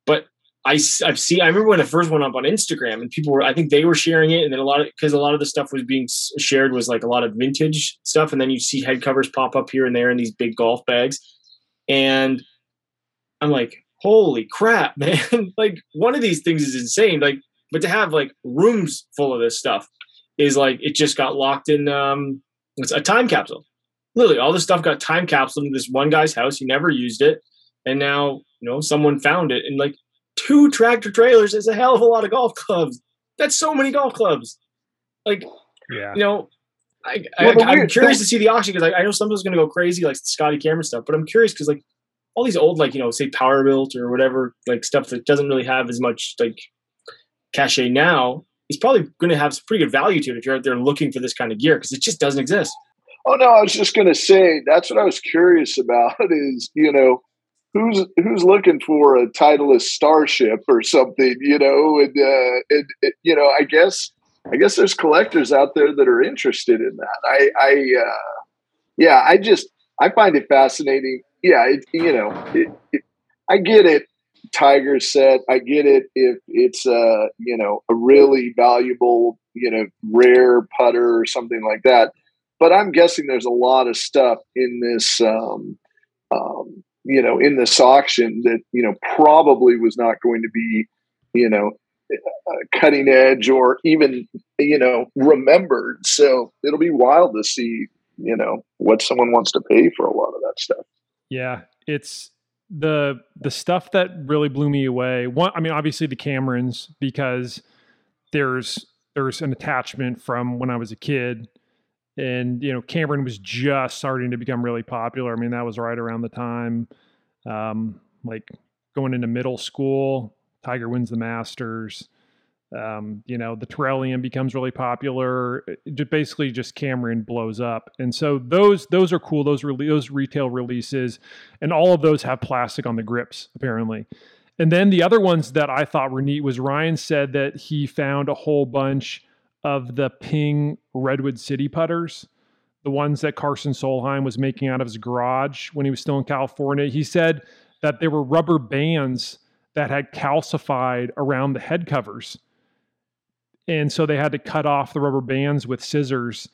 But I, I've seen. I remember when it first went up on Instagram, and people were. I think they were sharing it, and then a lot of because a lot of the stuff was being shared was like a lot of vintage stuff, and then you see head covers pop up here and there in these big golf bags, and I'm like, holy crap, man! like one of these things is insane. Like, but to have like rooms full of this stuff is like it just got locked in. Um, it's a time capsule. Literally, all this stuff got time capsuled into this one guy's house. He never used it and now you know someone found it and like two tractor trailers is a hell of a lot of golf clubs that's so many golf clubs like Yeah. you know I, well, I, i'm curious to see the auction because I, I know someone's going to go crazy like Scotty Cameron stuff but i'm curious because like all these old like you know say PowerBilt or whatever like stuff that doesn't really have as much like cachet now is probably going to have some pretty good value to it if you're out there looking for this kind of gear because it just doesn't exist Oh no, I was just going to say that's what I was curious about. Is you know who's who's looking for a Titleist starship or something, you know, and, uh, and you know, I guess I guess there's collectors out there that are interested in that. I, I uh, yeah, I just I find it fascinating. Yeah, it, you know, it, it, I get it. Tiger set. I get it if it's uh, you know a really valuable, you know, rare putter or something like that but I'm guessing there's a lot of stuff in this, um, um, you know, in this auction that you know probably was not going to be, you know, cutting edge or even you know remembered. So it'll be wild to see, you know, what someone wants to pay for a lot of that stuff. Yeah, it's the the stuff that really blew me away. One, I mean, obviously the Camerons because there's there's an attachment from when I was a kid, and you know Cameron was just starting to become really popular. I mean, that was right around the time, um, like going into middle school. Tiger wins the Masters. Um, you know, the Trillium becomes really popular. Just basically, just Cameron blows up, and so those those are cool. Those re- those retail releases, and all of those have plastic on the grips apparently. And then the other ones that I thought were neat was Ryan said that he found a whole bunch of the Ping Redwood City putters, the ones that Karsten Solheim was making out of his garage when he was still in California. He said that there were rubber bands that had calcified around the head covers. And so they had to cut off the rubber bands with scissors.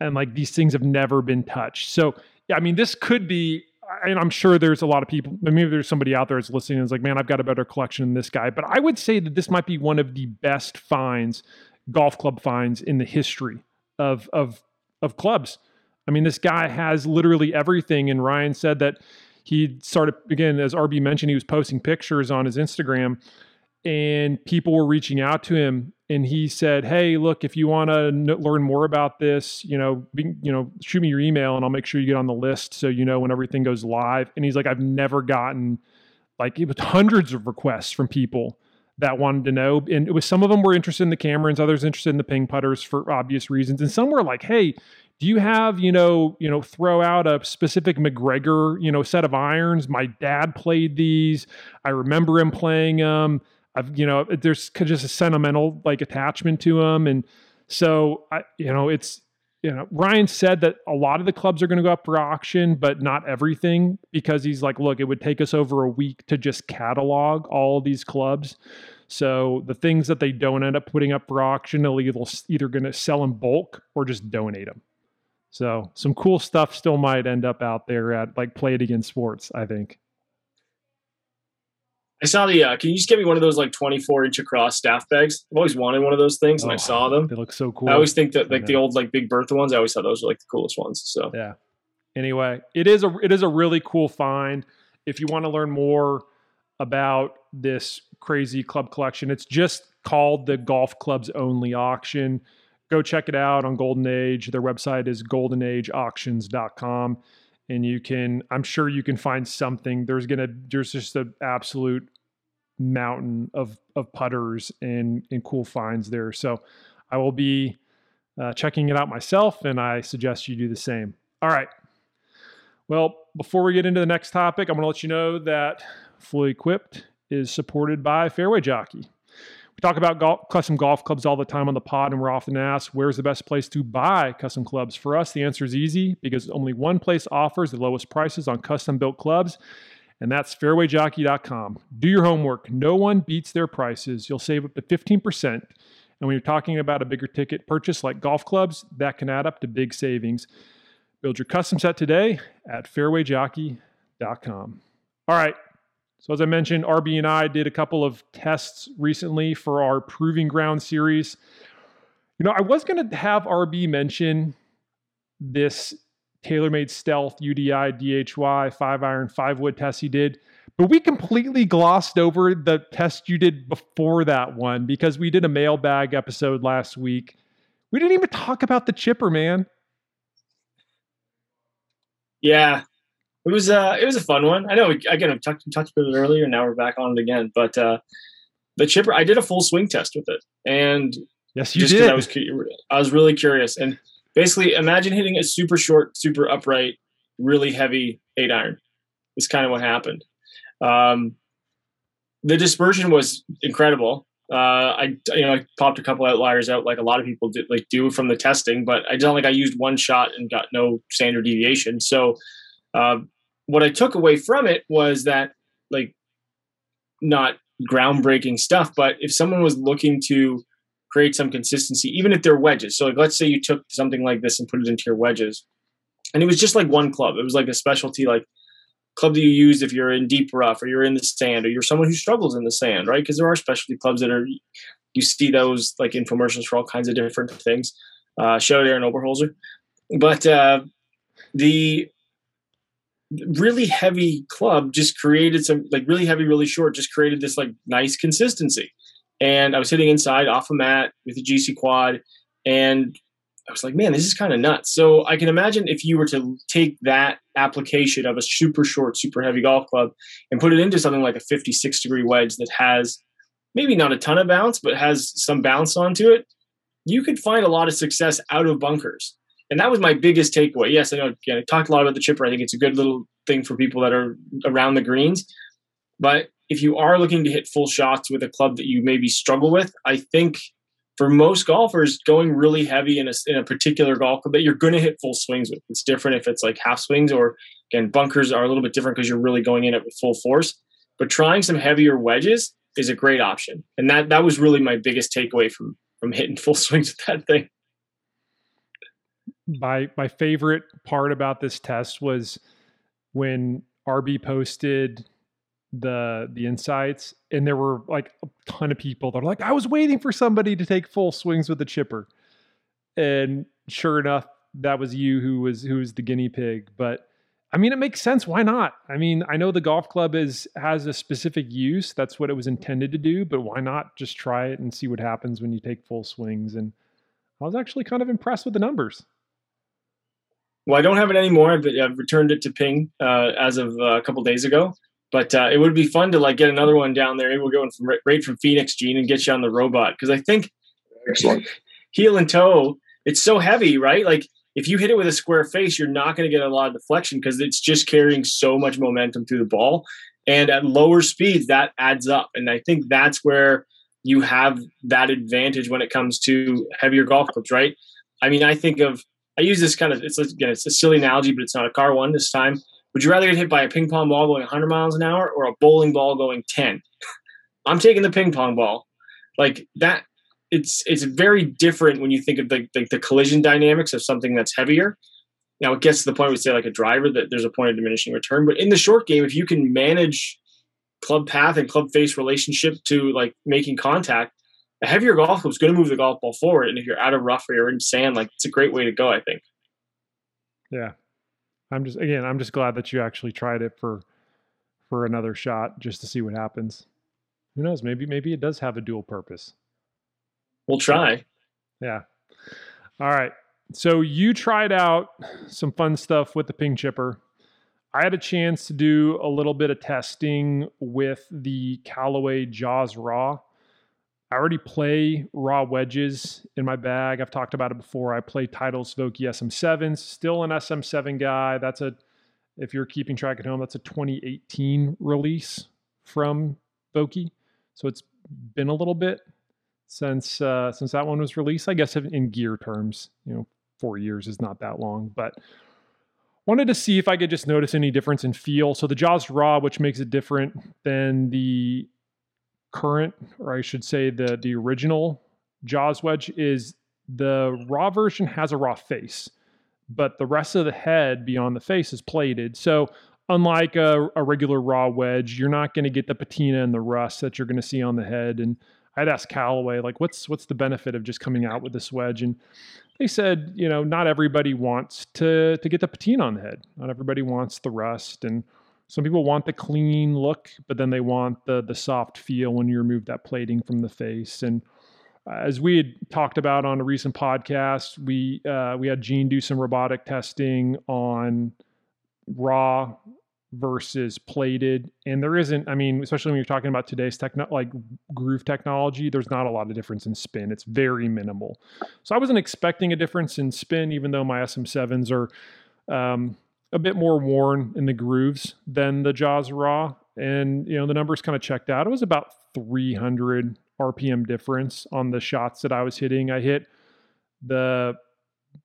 And like these things have never been touched. So, yeah, I mean, this could be, and I'm sure there's a lot of people, maybe there's somebody out there that's listening and is like, man, I've got a better collection than this guy. But I would say that this might be one of the best finds, golf club finds in the history of, of, of clubs. I mean, this guy has literally everything. And Ryan said that he started again as RB mentioned, he was posting pictures on his Instagram, and people were reaching out to him. And he said, "Hey, look, if you want to n- learn more about this, you know, be, you know, shoot me your email, and I'll make sure you get on the list so you know when everything goes live." And he's like, "I've never gotten like it was hundreds of requests from people." That wanted to know. And it was some of them were interested in the Camerons, others interested in the ping putters for obvious reasons. And some were like, hey, do you have you know you know throw out a specific MacGregor you know set of irons? My dad played these. I remember him playing them. I've you know there's just a sentimental like attachment to them, and so I you know it's you know Ryan said that a lot of the clubs are going to go up for auction, but not everything because he's like, look, it would take us over a week to just catalog all these clubs. So the things that they don't end up putting up for auction, they'll either, either going to sell in bulk or just donate them. So some cool stuff still might end up out there at like Play It Again Sports, I think. I saw the. Uh, can you just give me one of those like 24 inch across staff bags? I've always wanted one of those things, and Oh, I saw them. They look so cool. I always think that like the old like Big Bertha ones. I always thought those were like the coolest ones. So yeah. Anyway, it is a it is a really cool find. If you want to learn more about this crazy club collection, it's just called the Golf Clubs Only Auction. Go check it out on Golden Age. Their website is goldenageauctions.com. And you can, I'm sure you can find something. There's gonna, there's just an absolute mountain of of putters and and cool finds there. So I will be uh, checking it out myself, and I suggest you do the same. All right. Well, before we get into the next topic, I'm going to let you know that Fully Equipped is supported by Fairway Jockey. We talk about golf, custom golf clubs all the time on the pod, and we're often asked, where's the best place to buy custom clubs? For us, the answer is easy because only one place offers the lowest prices on custom built clubs, and that's fairwayjockey.com. Do your homework. No one beats their prices. You'll save up to 15%. And when you're talking about a bigger ticket purchase like golf clubs, that can add up to big savings. Build your custom set today at fairwayjockey.com. All right. So as I mentioned, RB and I did a couple of tests recently for our Proving Ground series. You know, I was going to have RB mention this TaylorMade Stealth UDI DHY five iron five wood test he did, but we completely glossed over the test you did before that one because we did a mailbag episode last week. We didn't even talk about the chipper, man. yeah, it was uh it was a fun one. I know we, again I talked talked about it earlier, and now we're back on it again. But uh the chipper, I did a full swing test with it, and Yes, you just did. I was I was really curious, and basically imagine hitting a super short, super upright, really heavy eight iron. Is kind of what happened. Um, the dispersion was incredible. Uh, I you know I popped a couple outliers out like a lot of people like do from the testing, but I don't like I used one shot and got no standard deviation. So uh, what I took away from it was that like not groundbreaking stuff, but if someone was looking to create some consistency, even if they're wedges. So like let's say you took something like this and put it into your wedges, and it was just like one club. It was like a specialty like club that you use if you're in deep rough or you're in the sand or you're someone who struggles in the sand, right? Because there are specialty clubs that are you see those like infomercials for all kinds of different things. Uh, out Aaron Oberholser, but uh, the really heavy club just created some like really heavy, really short, just created this like nice consistency. And I was hitting inside off a mat with a GC quad, and I was like, man, this is kind of nuts. So I can imagine if you were to take that application of a super short, super heavy golf club and put it into something like a 56 degree wedge that has maybe not a ton of bounce, but has some bounce onto it, you could find a lot of success out of bunkers. And that was my biggest takeaway. Yes, I know again, I talked a lot about the chipper. I think it's a good little thing for people that are around the greens. But if you are looking to hit full shots with a club that you maybe struggle with, I think for most golfers, going really heavy in a, in a particular golf club that you're going to hit full swings with. It's different if it's like half swings or again, bunkers are a little bit different because you're really going in it with full force. But trying some heavier wedges is a great option. And that that was really my biggest takeaway from from hitting full swings with that thing. My my favorite part about this test was when RB posted the the insights and there were like a ton of people that are like i was waiting for somebody to take full swings with the chipper. And sure enough that was you who was who was the guinea pig but i mean it makes sense. Why not? I mean i know the golf club is has a specific use. That's what it was intended to do but why not just try it and see what happens when you take full swings? And i was actually kind of impressed with the numbers. Well i don't have it anymore but i've returned it to ping uh, as of uh, a couple days ago but uh, it would be fun to like get another one down there. Maybe we'll go in from right from Phoenix, Gene, and get you on the robot because I think excellent heel and toe. It's so heavy, right? Like if you hit it with a square face, you're not going to get a lot of deflection because it's just carrying so much momentum through the ball. And at lower speeds, that adds up. And I think that's where you have that advantage when it comes to heavier golf clubs, right? I mean, I think of I use this kind of it's again it's a silly analogy, but it's not a car one this time. Would you rather get hit by a ping pong ball going 100 miles an hour or a bowling ball going 10? I'm taking the ping pong ball. Like that, it's it's very different when you think of the, the, the collision dynamics of something that's heavier. Now it gets to the point we say like a driver that there's a point of diminishing return. But in the short game, if you can manage club path and club face relationship to like making contact, a heavier golf is going to move the golf ball forward. And if you're out of rough or you're in sand, like it's a great way to go. I think. Yeah, I'm just again, I'm just glad that you actually tried it for for another shot just to see what happens. Who knows? Maybe maybe it does have a dual purpose. We'll try. Yeah. All right. So you tried out some fun stuff with the ping chipper. I had a chance to do a little bit of testing with the Callaway Jaws Raw. I already play raw wedges in my bag. I've talked about it before. I play Titleist Vokey SM7s, still an SM7 guy. That's a, if you're keeping track at home, that's a 2018 release from Vokey. So it's been a little bit since uh, since that one was released. I guess in gear terms, you know, four years is not that long, but wanted to see if I could just notice any difference in feel. So the Jaws Raw, which makes it different than the current, or I should say the the original Jaws wedge is the raw version has a raw face, but the rest of the head beyond the face is plated. So unlike a, a regular raw wedge, you're not going to get the patina and the rust that you're going to see on the head. And I'd asked Callaway, like, what's what's the benefit of just coming out with this wedge? And they said, you know, not everybody wants to to get the patina on the head. Not everybody wants the rust and some people want the clean look, but then they want the the soft feel when you remove that plating from the face. And uh, as we had talked about on a recent podcast, we uh, we had Gene do some robotic testing on raw versus plated, and there isn't. I mean, especially when you're talking about today's techno like groove technology, there's not a lot of difference in spin. It's very minimal. So I wasn't expecting a difference in spin, even though my SM7s are. Um, a bit more worn in the grooves than the Jaws Raw. And, you know, the numbers kind of checked out. It was about 300 RPM difference on the shots that I was hitting. I hit the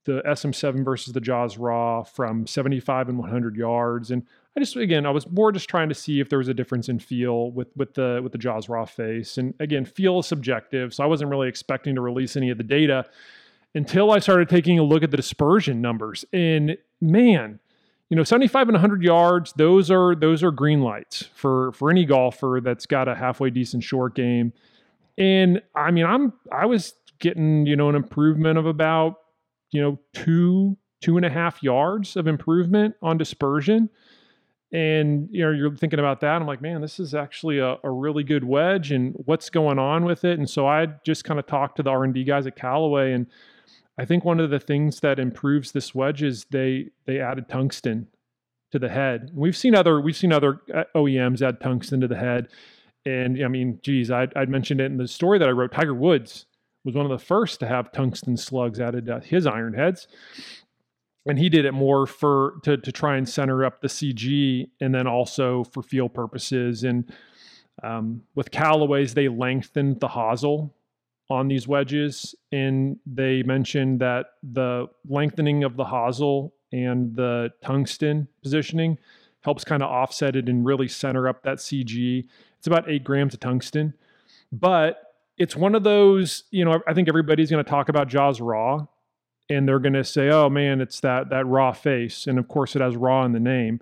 the SM7 versus the Jaws Raw from 75 and 100 yards. And I just, again, I was more just trying to see if there was a difference in feel with, with the, with the Jaws Raw face. And again, feel is subjective. So I wasn't really expecting to release any of the data until I started taking a look at the dispersion numbers. And man, you know 75 and 100 yards those are those are green lights for for any golfer that's got a halfway decent short game. And i mean i'm i was getting you know an improvement of about you know two two and a half yards of improvement on dispersion. And you know you're thinking about that i'm like man this is actually a, a really good wedge and what's going on with it? And so i just kind of talked to the r&d guys at callaway and I think one of the things that improves this wedge is they they added tungsten to the head. We've seen other we've seen other uh, OEMs add tungsten to the head, And I mean, geez, I'd, I'd mentioned it in the story that I wrote. Tiger Woods was one of the first to have tungsten slugs added to his iron heads. And he did it more for to, to try and center up the CG and then also for feel purposes. And um, with Callaway's, they lengthened the hosel on these wedges. And they mentioned that the lengthening of the hosel and the tungsten positioning helps kind of offset it and really center up that CG. It's about eight grams of tungsten. But it's one of those, you know, I think everybody's going to talk about Jaws Raw and they're going to say, "Oh man, it's that that raw face." And of course it has raw in the name.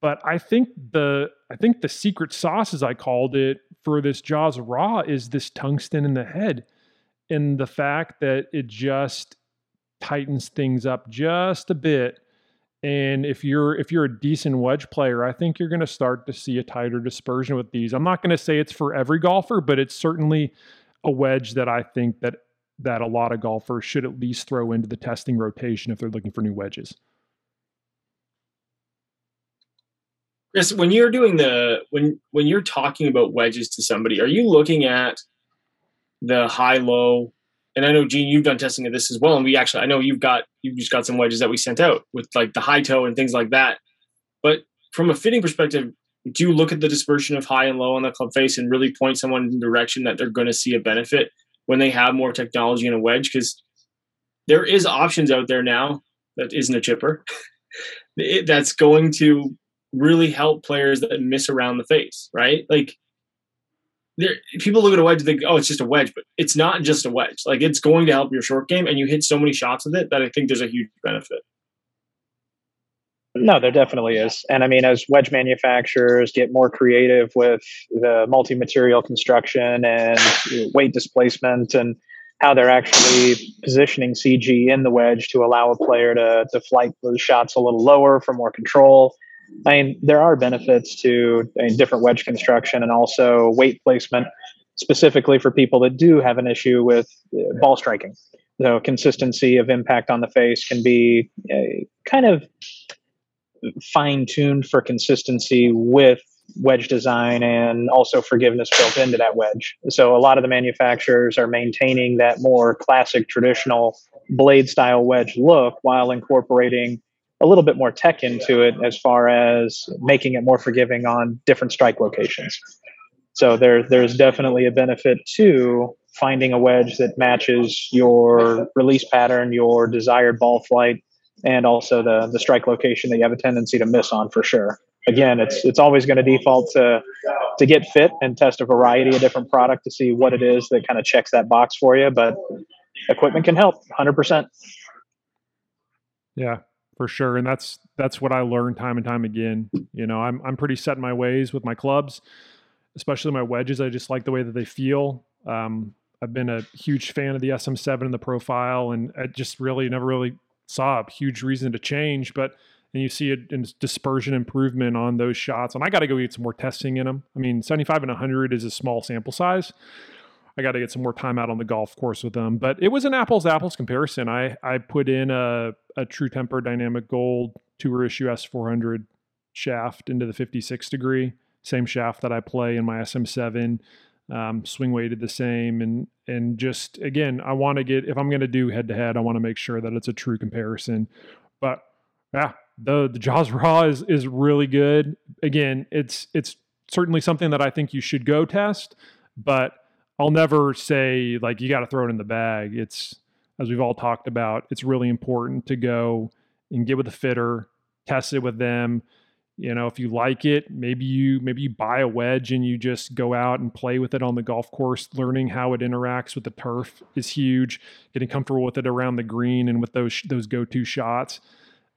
But I think the I think the secret sauce as I called it for this Jaws Raw is this tungsten in the head and the fact that it just tightens things up just a bit. And if you're if you're a decent wedge player, I think you're going to start to see a tighter dispersion with these. I'm not going to say it's for every golfer, but it's certainly a wedge that I think that that a lot of golfers should at least throw into the testing rotation if they're looking for new wedges. Chris, when you're doing the when when you're talking about wedges to somebody, are you looking at the high low? And I know Gene, you've done testing of this as well, and we actually I know you've got you've just got some wedges that we sent out with like the high toe and things like that. But from a fitting perspective, do you look at the dispersion of high and low on the club face and really point someone in the direction that they're going to see a benefit when they have more technology in a wedge? Because there is options out there now that isn't a chipper that's going to really help players that miss around the face, right? Like there people look at a wedge and think, oh, it's just a wedge, but it's not just a wedge. Like it's going to help your short game and you hit so many shots with it that I think there's a huge benefit. No, there definitely is. And I mean, as wedge manufacturers get more creative with the multi material construction and weight displacement and how they're actually positioning CG in the wedge to allow a player to, to flight those shots a little lower for more control. I mean, there are benefits to I mean, different wedge construction and also weight placement, specifically for people that do have an issue with uh, ball striking. So, consistency of impact on the face can be uh, kind of fine tuned for consistency with wedge design and also forgiveness built into that wedge. So a lot of the manufacturers are maintaining that more classic traditional blade style wedge look while incorporating a little bit more tech into it as far as making it more forgiving on different strike locations. So there there's definitely a benefit to finding a wedge that matches your release pattern, your desired ball flight, and also the the strike location that you have a tendency to miss on for sure. Again, it's it's always going to default to to get fit and test a variety of different product to see what it is that kind of checks that box for you. But equipment can help, hundred percent. Yeah, for sure, and that's that's what I learned time and time again. You know, I'm I'm pretty set in my ways with my clubs, especially my wedges. I just like the way that they feel. Um, I've been a huge fan of the SM7 and the profile, and I just really never really saw a huge reason to change, but and you see a, a dispersion improvement on those shots. And I got to go get some more testing in them. I mean, 75 and 100 is a small sample size. I got to get some more time out on the golf course with them. But it was an apples apples comparison. I I put in a a True Temper Dynamic Gold Tour Issue S400 shaft into the 56 degree, same shaft that I play in my SM7 um, swing weighted the same and and just again i want to get if i'm going to do head to head i want to make sure that it's a true comparison but yeah the the jaws raw is is really good again it's it's certainly something that i think you should go test but i'll never say like you got to throw it in the bag. It's as we've all talked about it's really important to go and get with a fitter test it with them. You know if you like it maybe you maybe you buy a wedge and you just go out and play with it on the golf course. Learning how it interacts with the turf is huge. Getting comfortable with it around the green and with those those go-to shots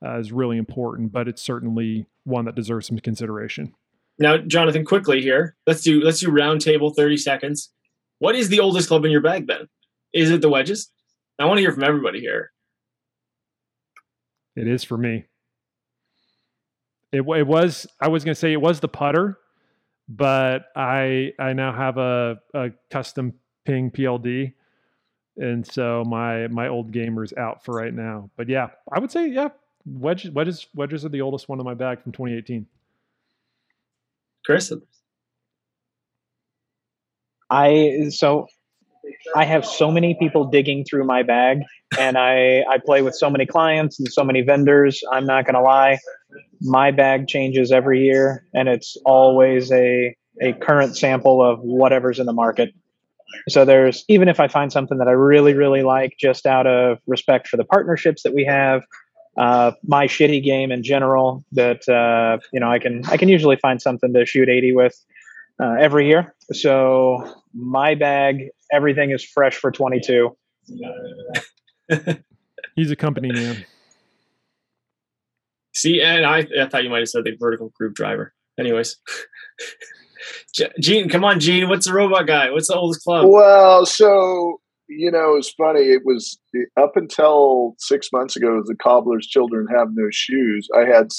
uh, is really important but it's certainly one that deserves some consideration. Now jonathan quickly here let's do let's do round table 30 seconds what is the oldest club in your bag then is it the wedges? I want to hear from everybody here. It is for me. It, it was I was gonna say it was the putter, but I I now have a, a custom ping PLD, and so my my old gamer's out for right now. But yeah, I would say yeah, wedges wedges wedges are the oldest one in my bag from 2018. Chris, I so I have so many people digging through my bag, and I I play with so many clients and so many vendors. I'm not gonna lie, my bag changes every year, and it's always a a current sample of whatever's in the market. So there's even if I find something that I really really like, just out of respect for the partnerships that we have, uh, my shitty game in general, that uh, you know I can I can usually find something to shoot 80 with uh, every year. So my bag, everything is fresh for 22. He's a company man. See, and I, I thought you might have said the vertical groove driver. Anyways, Gene, come on, Gene. What's the robot guy? What's the oldest club? Well, so you know, it's funny. It was up until six months ago. The cobbler's children have no shoes. I had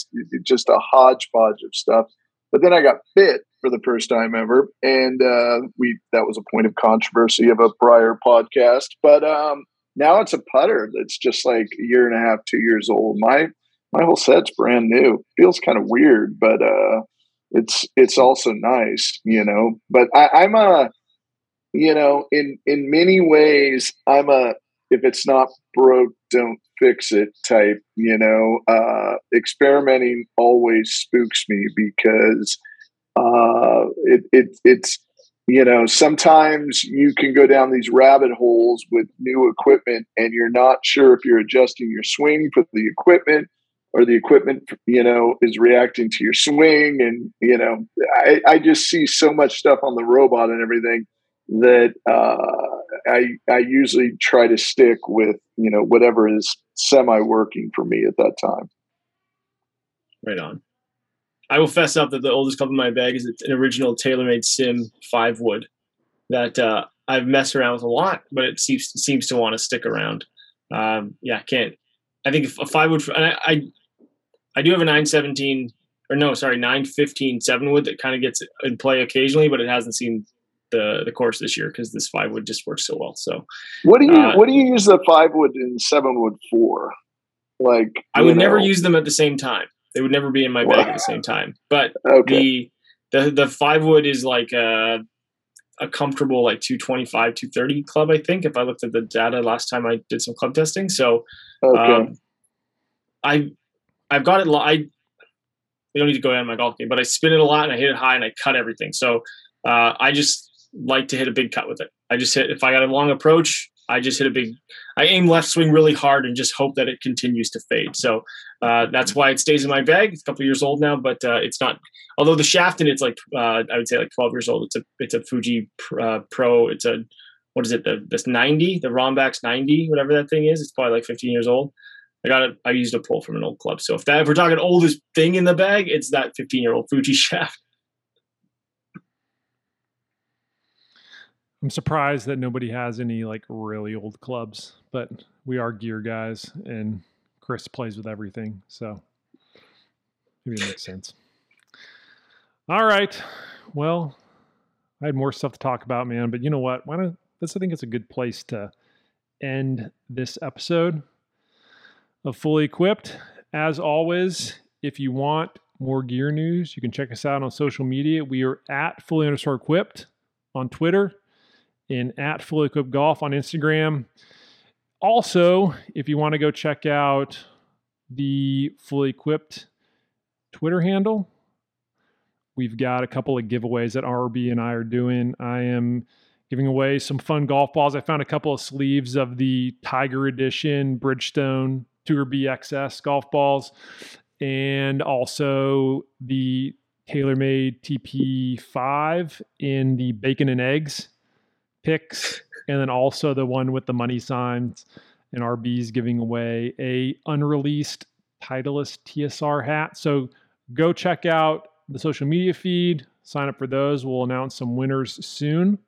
just a hodgepodge of stuff, but then I got fit for the first time ever, and uh, we that was a point of controversy of a prior podcast. But um, now it's a putter that's just like a year and a half, two years old. My my whole set's brand new. Feels kind of weird, but uh, it's it's also nice, you know. But I, I'm a you know in in many ways I'm a if it's not broke, don't fix it type. You know, uh, experimenting always spooks me because uh, it, it it's you know sometimes you can go down these rabbit holes with new equipment and you're not sure if you're adjusting your swing for the equipment or the equipment you know is reacting to your swing and you know i, I just see so much stuff on the robot and everything that uh, i i usually try to stick with you know whatever is semi working for me at that time right on I will fess up that the oldest club in my bag is an original TaylorMade Sim five wood that uh, I've messed around with a lot, but it seems seems to want to stick around. Um, yeah, can't. I think a five wood. I, I I do have a nine seventeen or no, sorry, nine fifteen seven wood that kind of gets in play occasionally, but it hasn't seen the the course this year because this five wood just works so well. So, what do you uh, what do you use the five wood and seven wood for? Like, I would know. never use them at the same time. They would never be in my bag at the same time. But okay. the the the five wood is like a a comfortable like 225 230 club i think if i looked at the data last time i did some club testing so okay. um, i i've got it i we don't need to go down my golf game but i spin it a lot and i hit it high and i cut everything so uh, i just like to hit a big cut with it i just hit if i got a long approach I just hit a big, I aim left swing really hard and just hope that it continues to fade. So uh, that's why it stays in my bag. It's a couple years old now, but uh, it's not. Although the shaft in it's like uh, I would say like 12 years old. It's a it's a Fuji uh, Pro. It's a what is it? The this 90, the Rombax 90, whatever that thing is. It's probably like 15 years old. I got it. I used a pull from an old club. So if that if we're talking oldest thing in the bag, it's that 15 year old Fuji shaft. I'm surprised that nobody has any like really old clubs, but we are gear guys and Chris plays with everything. So maybe it makes sense. All right. Well, I had more stuff to talk about, man, but you know what? Why don't this I think it's a good place to end this episode of Fully Equipped. As always, if you want more gear news, you can check us out on social media. We are at fully underscore equipped on Twitter in at Fully Equipped Golf on Instagram. Also, if you want to go check out the Fully Equipped Twitter handle, we've got a couple of giveaways that RB and I are doing. I am giving away some fun golf balls. I found a couple of sleeves of the Tiger Edition Bridgestone Tour BXS golf balls and also the TaylorMade TP5 in the bacon and eggs pix, and then also the one with the money signs and RB's giving away a unreleased Titleist TSR hat. So go check out the social media feed, sign up for those. We'll announce some winners soon.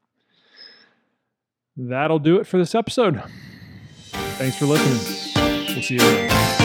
That'll do it for this episode. Thanks for listening. We'll see you later.